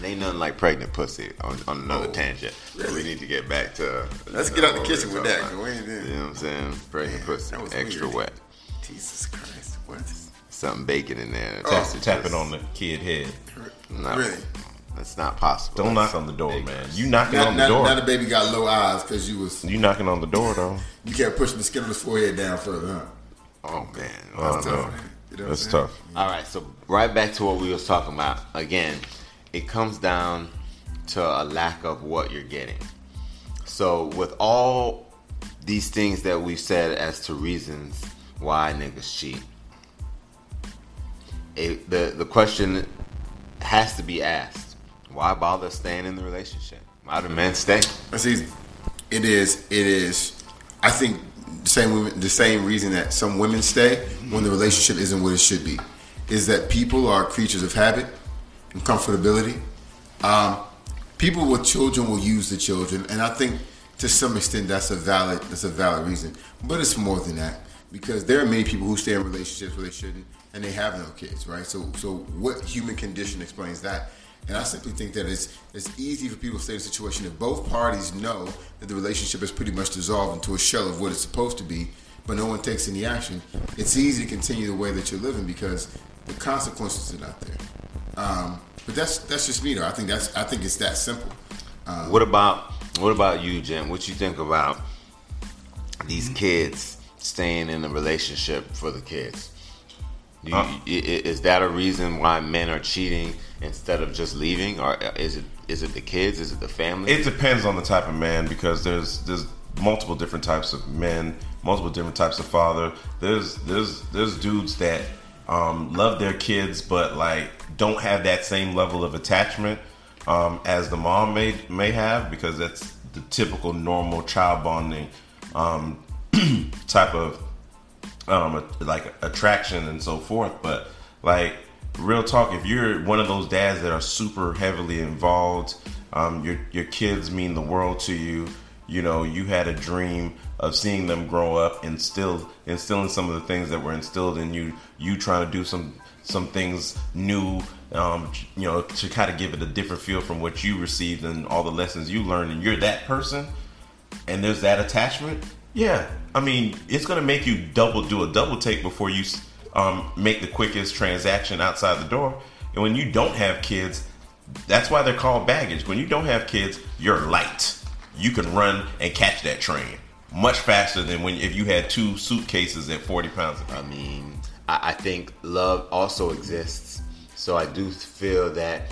And ain't nothing like pregnant pussy on, on another Oh, tangent. really? We need to get back to. Let's you get out the what kitchen with that, talking 'cause we ain't about. You know what I'm saying? Pregnant Man, pussy, that was extra weird. wet. Jesus Christ. What? Something bacon in there. Oh, That's Tap just- it on the kid head. No, Really? That's not possible. Don't That's knock on the door, big. man. You knocking Now, on the now, door. now the baby got low eyes because you was you knocking on the door though. you kept pushing the skin on his forehead down further, huh? Oh man. Oh, That's no. tough, man. You know That's I'm tough. All right, so right back to what we was talking about. Again, it comes down to a lack of what you're getting. So with all these things that we've said as to reasons why niggas cheat, it, the the question has to be asked: Why bother staying in the relationship? Why do men stay? That's easy. It is. It is. I think the same women, the same reason that some women stay when the relationship isn't what it should be, is that people are creatures of habit and comfortability. Um, people with children will use the children, and I think to some extent that's a valid that's a valid reason. But it's more than that because there are many people who stay in relationships where they shouldn't, and they have no kids, right? So, so what human condition explains that? And I simply think that it's it's easy for people to stay in a situation if both parties know that the relationship is pretty much dissolved into a shell of what it's supposed to be, but no one takes any action. It's easy to continue the way that you're living because the consequences are not there. Um, but that's that's just me though. I think that's I think it's that simple. What about what about you, Jen? What you think about these kids staying in a relationship for the kids? You, Uh. i- i- is that a reason why men are cheating instead of just leaving, or is it is it the kids? Is it the family? It depends on the type of man because there's there's multiple different types of men, multiple different types of father. There's there's there's dudes that um, love their kids but like don't have that same level of attachment um, as the mom may may have because that's the typical normal child bonding um, type of um, like attraction and so forth. But like real talk, if you're one of those dads that are super heavily involved, um, your your kids mean the world to you. You know, you had a dream of seeing them grow up, instill instilling some of the things that were instilled in you. You trying to do some some things new. Um, you know, to kind of give it a different feel from what you received and all the lessons you learned, and you're that person and there's that attachment, yeah, I mean, it's gonna make you double do a double take before you um, make the quickest transaction outside the door. And when you don't have kids, that's why they're called baggage. When you don't have kids, you're light. You can run and catch that train much faster than when if you had two suitcases at 40 pounds. I mean, I, I think love also exists. So I do feel that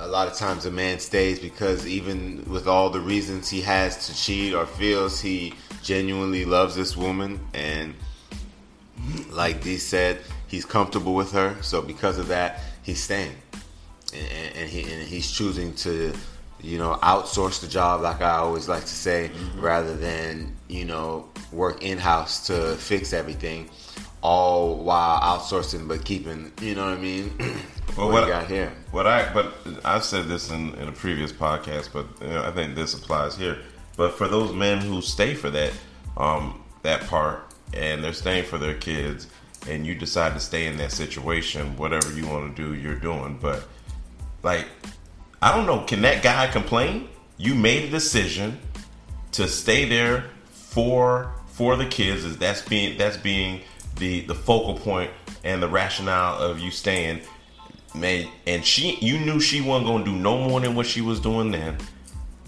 a lot of times a man stays because even with all the reasons he has to cheat or feels he genuinely loves this woman and like Dee said, he's comfortable with her. So because of that, he's staying, and, and he and he's choosing to, you know, outsource the job, like I always like to say, rather than you know work in house to fix everything, all while outsourcing but keeping, you know what I mean? Well, what, what- you got here? What I but I've said this in, in a previous podcast, but you know, I think this applies here. But for those men who stay for that um, that part and they're staying for their kids, and you decide to stay in that situation, whatever you want to do, you're doing. But like, I don't know, can that guy complain? You made a decision to stay there for for the kids. Is that's being that's being the the focal point and the rationale of you staying man, and she, you knew she wasn't gonna do no more than what she was doing then.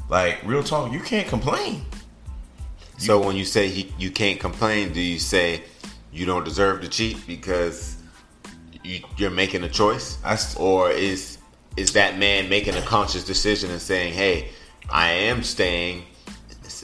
Like real talk, you can't complain. So when you say he, you can't complain, do you say you don't deserve to cheat because you, you're making a choice, I or is is that man making a conscious decision and saying, "Hey, I am staying,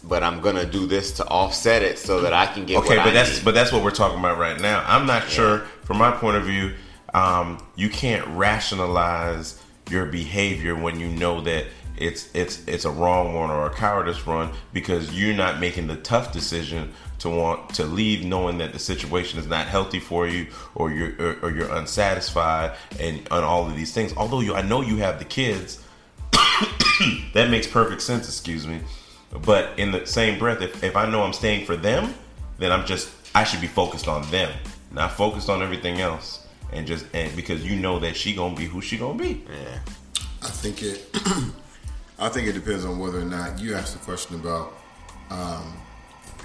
but I'm gonna do this to offset it so that I can get Okay, but I that's need." but that's what we're talking about right now. I'm not sure, from my point of view, um, you can't rationalize your behavior when you know that it's it's it's a wrong one or a cowardice run because you're not making the tough decision to want to leave knowing that the situation is not healthy for you or you're or, or you're unsatisfied and on all of these things although you I know you have the kids that makes perfect sense excuse me but in the same breath if, if I know I'm staying for them then I'm just I should be focused on them not focused on everything else and just and because you know that she gonna be who she gonna be Yeah. I think it. I think it depends on whether or not you asked the question about, um,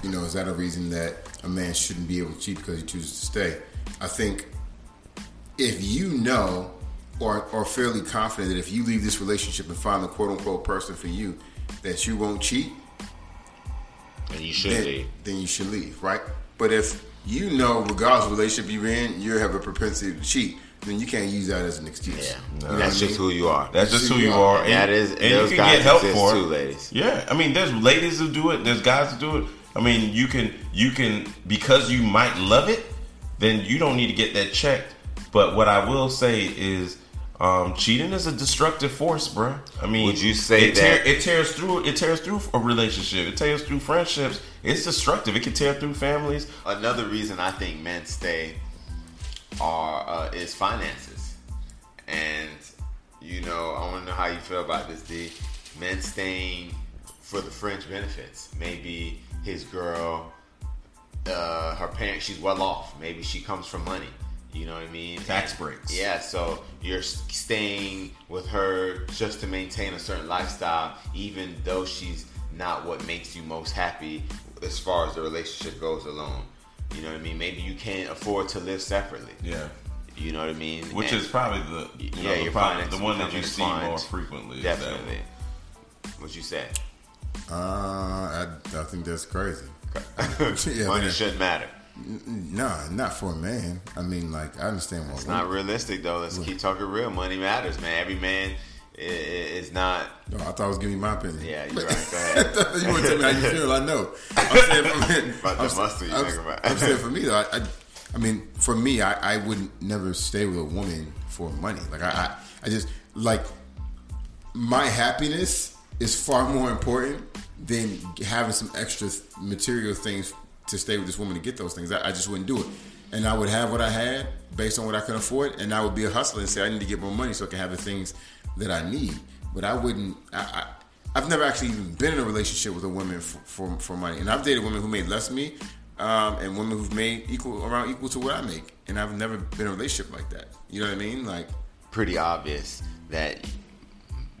you know, is that a reason that a man shouldn't be able to cheat because he chooses to stay? I think if you know or are fairly confident that if you leave this relationship and find the quote unquote person for you, that you won't cheat, And you should then, leave. then you should leave, right? But if you know, regardless of the relationship you're in, you have a propensity to cheat, then you can't use that as an excuse. Yeah. You know That's just mean? who you are. That's just who you are. And, That is- and those you can guys get help for too, it. ladies. Yeah, I mean, there's ladies who do it. There's guys who do it. I mean, you can you can because you might love it, then you don't need to get that checked. But what I will say is, um, cheating is a destructive force, bro. I mean, Would you say it, tear, that- it tears through it tears through a relationship? It tears through friendships. It's destructive. It can tear through families. Another reason I think men stay are uh, is finances, and you know I want to know how you feel about this. D men staying for the fringe benefits. Maybe his girl, uh, her parents, she's well off. Maybe she comes from money. You know what I mean? Tax breaks. Yeah, so you're staying with her just to maintain a certain lifestyle, even though she's not what makes you most happy as far as the relationship goes alone. You know what I mean? Maybe you can't afford to live separately. Yeah. You know what I mean? Which And- is probably the you yeah, know, the, your problem- the one that you see entwined. more frequently. Definitely. What you say? Uh, I, I think that's crazy. Yeah, Money man. shouldn't matter. Nah, not for a man. I mean, like, I understand what. It's not realistic though. Let's keep talking real. Money matters, man. Every man i- i- is not. No, I thought I was giving you my opinion. Yeah, you're right. Go ahead. you want to tell me how you feel? I know. I'm saying for, the I'm, you I'm, about. I'm saying for me though. I, I, I mean, for me, I, I wouldn't never stay with a woman for money. Like I, I, I just like my happiness is far more important than having some extra material things to stay with this woman to get those things. I, I just wouldn't do it. And I would have what I had based on what I could afford, and I would be a hustler and say I need to get more money so I can have the things that I need. But I wouldn't. I, I, I've never actually even been in a relationship with a woman for, for, for money, and I've dated women who made less me, um, and women who've made equal around equal to what I make, and I've never been in a relationship like that. You know what I mean? Like, Pretty obvious that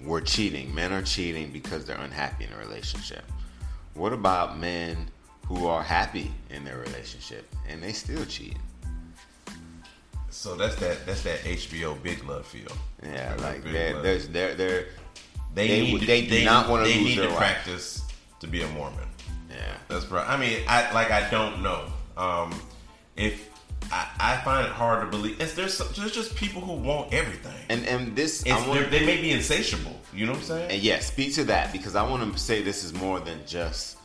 we're cheating. Men are cheating because they're unhappy in a relationship. What about men who are happy in their relationship and they still cheat? So that's that that's that HBO Big Love feel. Yeah, like they're, there's they're, they're they, they need to, they do not wanna lose need their to practice to be a Mormon. yeah. That's right. I mean, I like I don't know. Um, if I, I find it hard to believe, it's, there's there's just people who want everything. And and this want they're- they may be insatiable. You know what I'm saying? And yeah, speak to that because I want to say this is more than just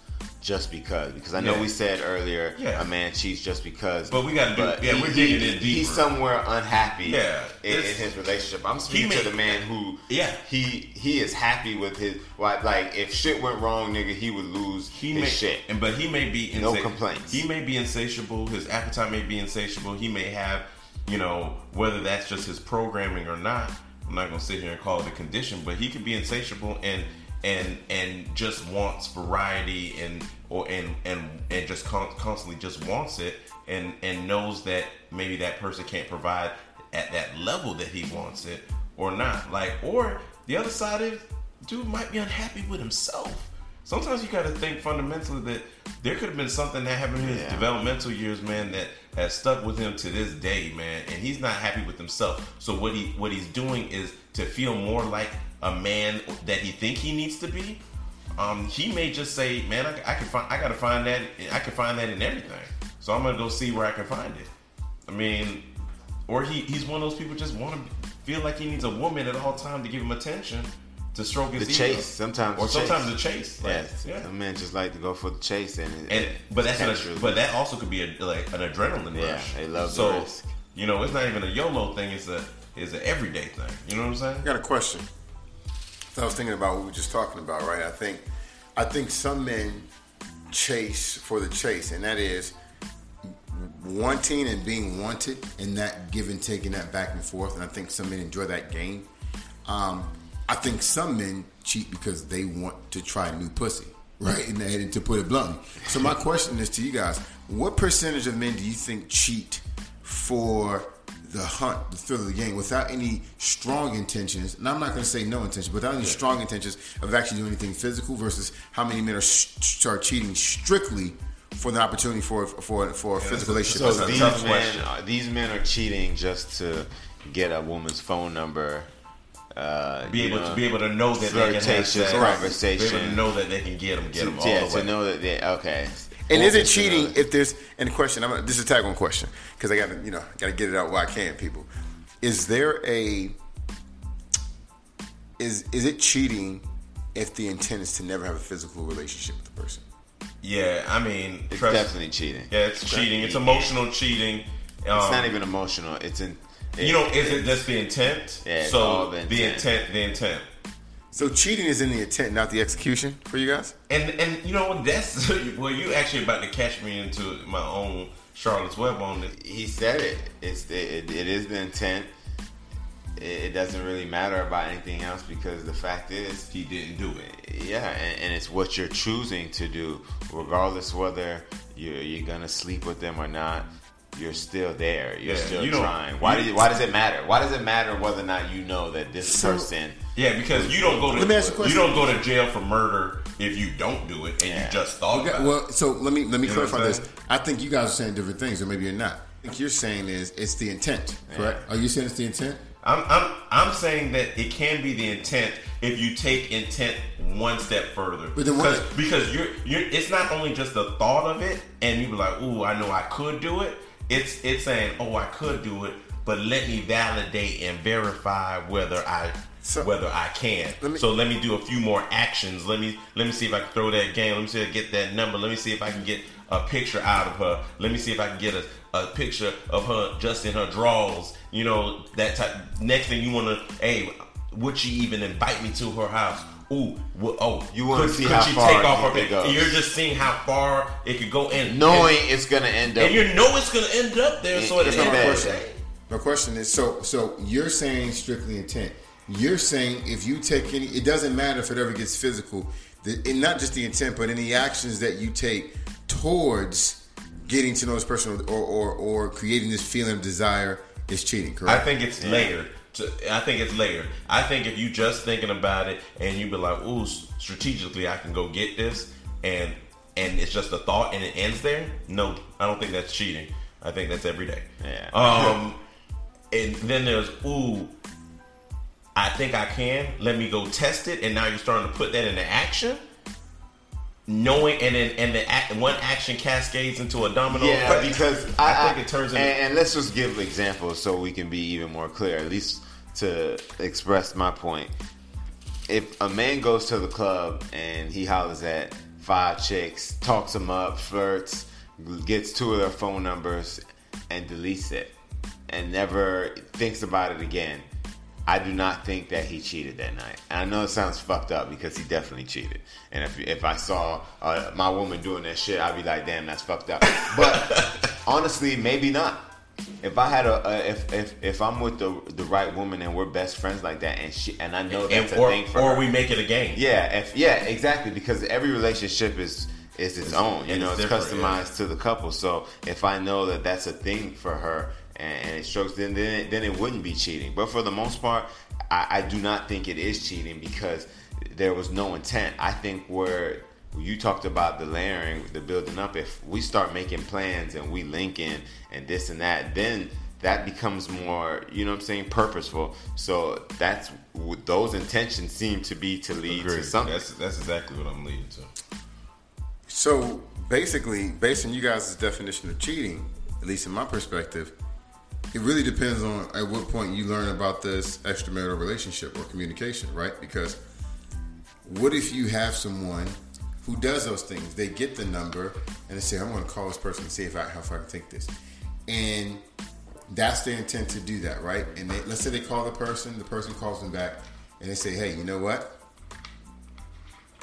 just because. Because I know Yeah. we said earlier Yeah. a man cheats just because. But we gotta do- but yeah, he- we're digging in He's somewhere unhappy. Yeah, in, in his relationship. I'm speaking may- to the man who. Yeah. He he is happy with his. Like, like if shit went wrong, nigga, he would lose he his may, shit. and but he may be No complaints. He may be insatiable. His appetite may be insatiable. He may have, you know, whether that's just his programming or not. I'm not gonna sit here and call it a condition, but he could be insatiable and and and just wants variety and or and and and just con- constantly just wants it and and knows that maybe that person can't provide at that level that he wants it or not. Like or the other side is dude might be unhappy with himself. Sometimes you got to think fundamentally that there could have been something that happened in his Yeah. developmental years, man, that has stuck with him to this day, man, and he's not happy with himself. So what he what he's doing is to feel more like a man that he think he needs to be. Um, he may just say, "Man, I, I can find, I got to find that, I can find that in everything." So I'm gonna go see where I can find it. I mean, or he he's one of those people just want to feel like he needs a woman at all time to give him attention, to stroke his The ego. chase, sometimes or the chase. sometimes the chase. Like, Yes, yeah. some men just like to go for the chase, and, it- And but that's naturally. an, but that also could be a, like an adrenaline Yeah, rush. they love the so, risk. You know, it's not even a YOLO thing. It's a it's an everyday thing. You know what I'm saying? I got a question. I was thinking about what we were just talking about, right? I think, I think some men chase for the chase, and that is wanting and being wanted, and that give and take and that back and forth. And I think some men enjoy that game. Um, I think some men cheat because they want to try new pussy, right? And, and to put it bluntly. So my question is to you guys: What percentage of men do you think cheat for the hunt, the thrill of the game, without any strong intentions? And I'm not going to say no intention, but without any strong intentions of actually doing anything physical. Versus how many men are start cheating strictly for the opportunity for for for a physical relationship. So That's these men, are, these men are cheating just to get a woman's phone number. Uh, Be able know, to be able to know that they can have flirtatious sex. conversation. Be able to know that they can get them, get them all yeah, the way. to know that they okay. And is it cheating it. if there's and the question? I'm gonna, this is a tag on question because I got to you know got to get it out while I can. People, is there a is is it cheating if the intent is to never have a physical relationship with the person? yeah, I mean, It's trust- definitely cheating. Yeah, it's cheating. It's emotional cheating. Um, It's not even emotional. It's in. You know, is it just the intent? Yeah, it's so all the the intent. intent, the intent. So cheating is in the intent, not the execution for you guys. And and you know what? That's well, you actually about to catch me into my own Charlotte's Web on this. He said it. It's the, it, it is the intent. It, it doesn't really matter about anything else because the fact is, He didn't do it. yeah, and, and it's what you're choosing to do, regardless whether you're, you're gonna sleep with them or not. You're still there. You're Yeah, still you don't- trying. Why do you, Why does it matter? Why does it matter whether or not you know that this So- person? Yeah, because you don't go to Let me ask you a question. you don't go to jail for murder if you don't do it and Yeah. you just thought Okay, about it. well, so let me let me You know what clarify I'm this. saying? I think you guys are saying different things, or maybe you're not. I think you're saying is it's the intent, correct? Are you saying it's the intent? I'm, I'm I'm saying that it can be the intent if you take intent one step further. But then because, what- because you're you're it's not only just the thought of it and you be like, ooh, I know I could do it. It's it's saying, oh, I could do it, but let me validate and verify whether I So- whether I can. Let me- so let me do a few more actions. Let me let me see if I can throw that game. Let me see if I get that number. Let me see if I can get a picture out of her. Let me see if I can get a, a picture of her just in her drawers. You know, that type next thing you wanna hey, would she even invite me to her house? Ooh, wh- oh, You wanna could, see could how she far take off her it pic- goes. You're just seeing how far it could go and Knowing it's gonna end up. and, and you know it's gonna end up there. So In- it's in not bed. question. My question is so so you're saying strictly intent. You're saying if you take any, it doesn't matter if it ever gets physical. The, and not just the intent, but any actions that you take towards getting to know this person or or, or creating this feeling of desire is cheating. I think it's layered. To, I think it's layered. I think if you just thinking about it and you be like, "Ooh, strategically, I can go get this," and and it's just a thought and it ends there. No, I don't think that's cheating. I think that's every day. Yeah. Um, and then there's, "Ooh, I think I can. Let me go test it." And now you're starting to put that into action. Knowing and then and the act, one action cascades into a domino. Yeah, effect. because I, I, think it turns into And, and let's just give examples so we can be even more clear, at least to express my point. If a man goes to the club and he hollers at five chicks, talks them up, flirts, gets two of their phone numbers, and deletes it, and never thinks about it again. I do not think that he cheated that night. And I know it sounds fucked up because he definitely cheated. And if if I saw uh, my woman doing that shit, I'd be like, damn, that's fucked up. But honestly, maybe not. If I had a, a if, if if I'm with the the right woman and we're best friends like that, and she and I know that's and, a or, thing for or her. we make it a game. Yeah, if, yeah, exactly. Because every relationship is is its own. You it's know, it's different, customized to the couple. So if I know that that's a thing for her and, and it strokes, then then it, then it wouldn't be cheating. But for the most part, I, I do not think it is cheating because there was no intent. I think where you talked about the layering, the building up. If we start making plans and we link in and this and that, then that becomes more, you know what I'm saying, purposeful. So that's those intentions seem to be to lead to something. That's that's exactly what I'm leading to. So basically, based on you guys' definition of cheating, at least in my perspective, it really depends on at what point you learn about this extramarital relationship or communication, right? Because what if you have someone who does those things? They get the number and they say, "I'm going to call this person and see if I how far I can take this," and that's their intent to do that, right? And they, let's say they call the person, the person calls them back, and they say, "Hey, you know what?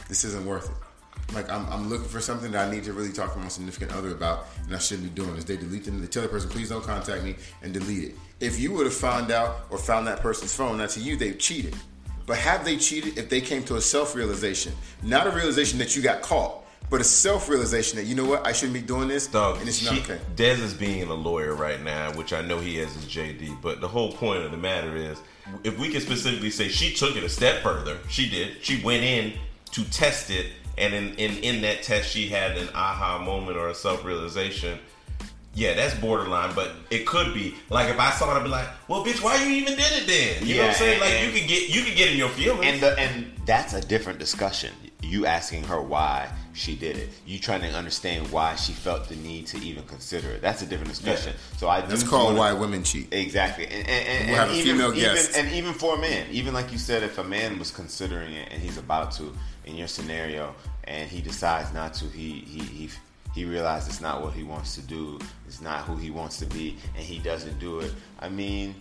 this isn't worth it. Like I'm, I'm looking for something that I need to really talk to my significant other about, and I shouldn't be doing this. They delete them. They tell the person, please don't contact me, and delete it. If you would have found out or found that person's phone, that's you. They've cheated. But have they cheated if they came to a self realization, not a realization that you got caught, but a self realization that you know what I shouldn't be doing this, Dog, and it's she, not okay. Dez is being a lawyer right now, which I know he has his JD. But the whole point of the matter is, if we can specifically say she took it a step further, she did. She went in to test it, and in in, in that test, she had an aha moment or a self realization. Yeah, that's borderline, but it could be like if I saw it, I'd be like, "Well, bitch, why you even did it then?" You know what I'm Yeah, saying? Like and- you can get you can get in your feelings. and the, and that's a different discussion. You asking her why she did it. You trying to understand why she felt the need to even consider it. That's a different discussion. So I do That's called wanna- why women cheat. Exactly, and, and, and, We'll have and a even, female even and even for a man, even like you said, if a man was considering it and he's about to, in your scenario, and he decides not to, he he he he realizes it's not what he wants to do, it's not who he wants to be, and he doesn't do it. I mean,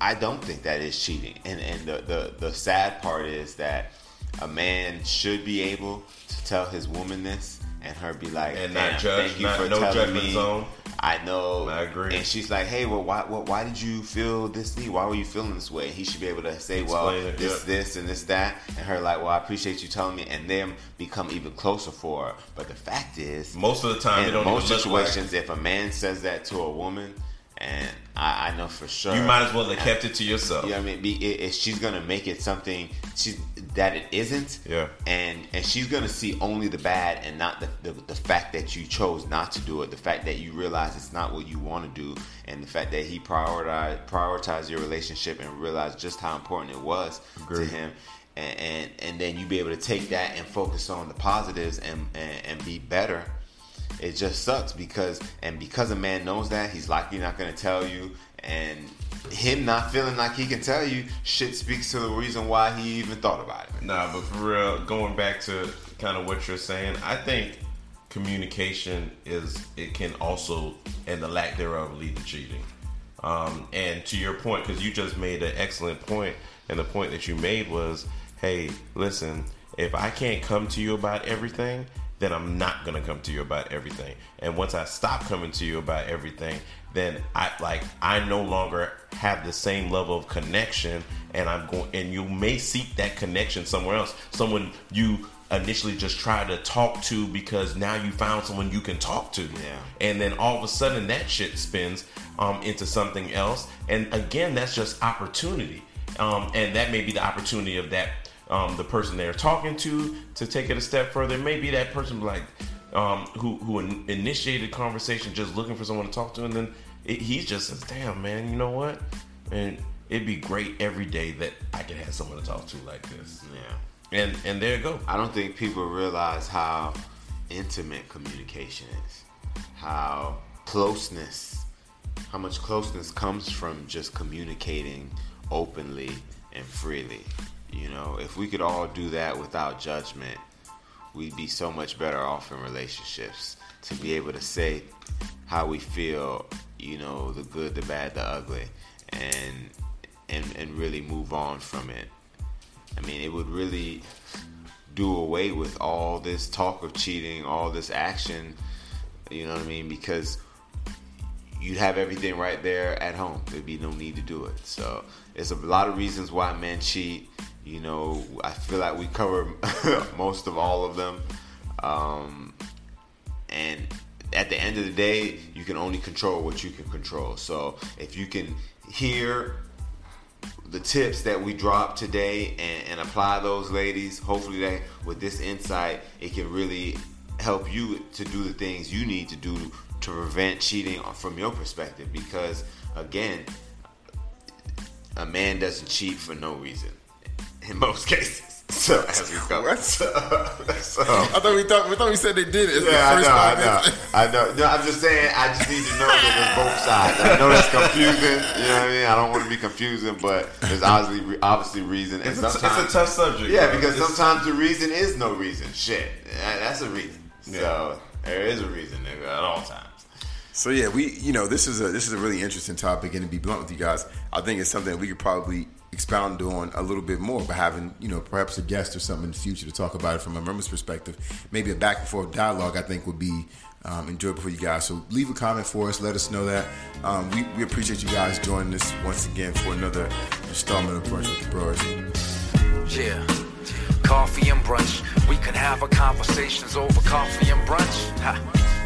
I don't think that is cheating, and and the the, the sad part is that a man should be able to tell his woman this. And her be like, And not judge, thank you not- for no telling judgment me. zone. I know. I agree. And she's like, "Hey, well, why, why, why did you feel this need? Why were you feeling this way?" He should be able to say, "Well, it, this, yeah. this, and this, that," and her like, "Well, I appreciate you telling me," and them become even closer for her. But the fact is, most of the time, in most look like- situations, if a man says that to a woman, and I, I know for sure, you might as well have kept it to yourself. you know I mean? Be, it, it, she's gonna make it something she, that it isn't. Yeah. And and she's gonna see only the bad and not the, the the fact that you chose not to do it. The fact that you realize it's not what you want to do, and the fact that he prioritized prioritized your relationship and realized just how important it was Agreed. to him. And, and and then you be able to take that and focus on the positives and, and and be better it just sucks because and because a man knows that he's likely not going to tell you and him not feeling like he can tell you shit speaks to the reason why he even thought about it Nah, but for real, going back to kind of what you're saying, I think communication is it can also and the lack thereof lead to cheating. Um, and to your point, because you just made an excellent point, and the point that you made was, hey, listen, if I can't come to you about everything, then I'm not gonna come to you about everything. And once I stop coming to you about everything, then I like I no longer have the same level of connection, and I'm going. And you may seek that connection somewhere else. Someone you initially just tried to talk to because now you found someone you can talk to. Yeah. And then all of a sudden that shit spins um, into something else. And again, that's just opportunity. Um, and that may be the opportunity of that um, the person they're talking to to take it a step further. Maybe that person like um, who who in- initiated conversation just looking for someone to talk to, and then it, he just says, "Damn, man, you know what?" And it'd be great every day that I could have someone to talk to like this. yeah And and there you go. i don't think people realize how intimate communication is how closeness how much closeness comes from just communicating openly and freely you know if we could all do that without judgment we'd be so much better off in relationships to be able to say how we feel, you know, the good, the bad, the ugly, and and and really move on from it. I mean, it would really do away with all this talk of cheating, all this action. You know what I mean? Because you'd have everything right there at home. There'd be no need to do it. So there's a lot of reasons why men cheat. You know, I feel like we cover most of all of them. Um, and at the end of the day, you can only control what you can control. So if you can hear the tips that we dropped today and, and apply those ladies hopefully that with this insight it can really help you to do the things you need to do to prevent cheating from your perspective because again a man doesn't cheat for no reason in most cases so as we covered What? so, so I thought we thought we thought we said they did it. It's yeah, I know, first I know. I know. No, I'm just saying. I just need to know that there's both sides. I know that's confusing. You know what I mean? I don't want to be confusing, but there's obviously obviously reason. And It's a, it's a tough subject. yeah, bro. because It's- sometimes the reason is no reason. Shit, that's a reason. So there is a reason, nigga, at all times. So yeah, we you know this is a this is a really interesting topic, and to be blunt with you guys, I think it's something that we could probably expound on a little bit more by having, you know, perhaps a guest or something in the future to talk about it from a members' perspective. Maybe a back and forth dialogue, I think, would be um, enjoyable for you guys. So leave a comment for us. Let us know that. Um, we, we appreciate you guys joining us once again for another installment of Brunch with the Bros. Yeah. Coffee and brunch. We can have our conversations over coffee and brunch.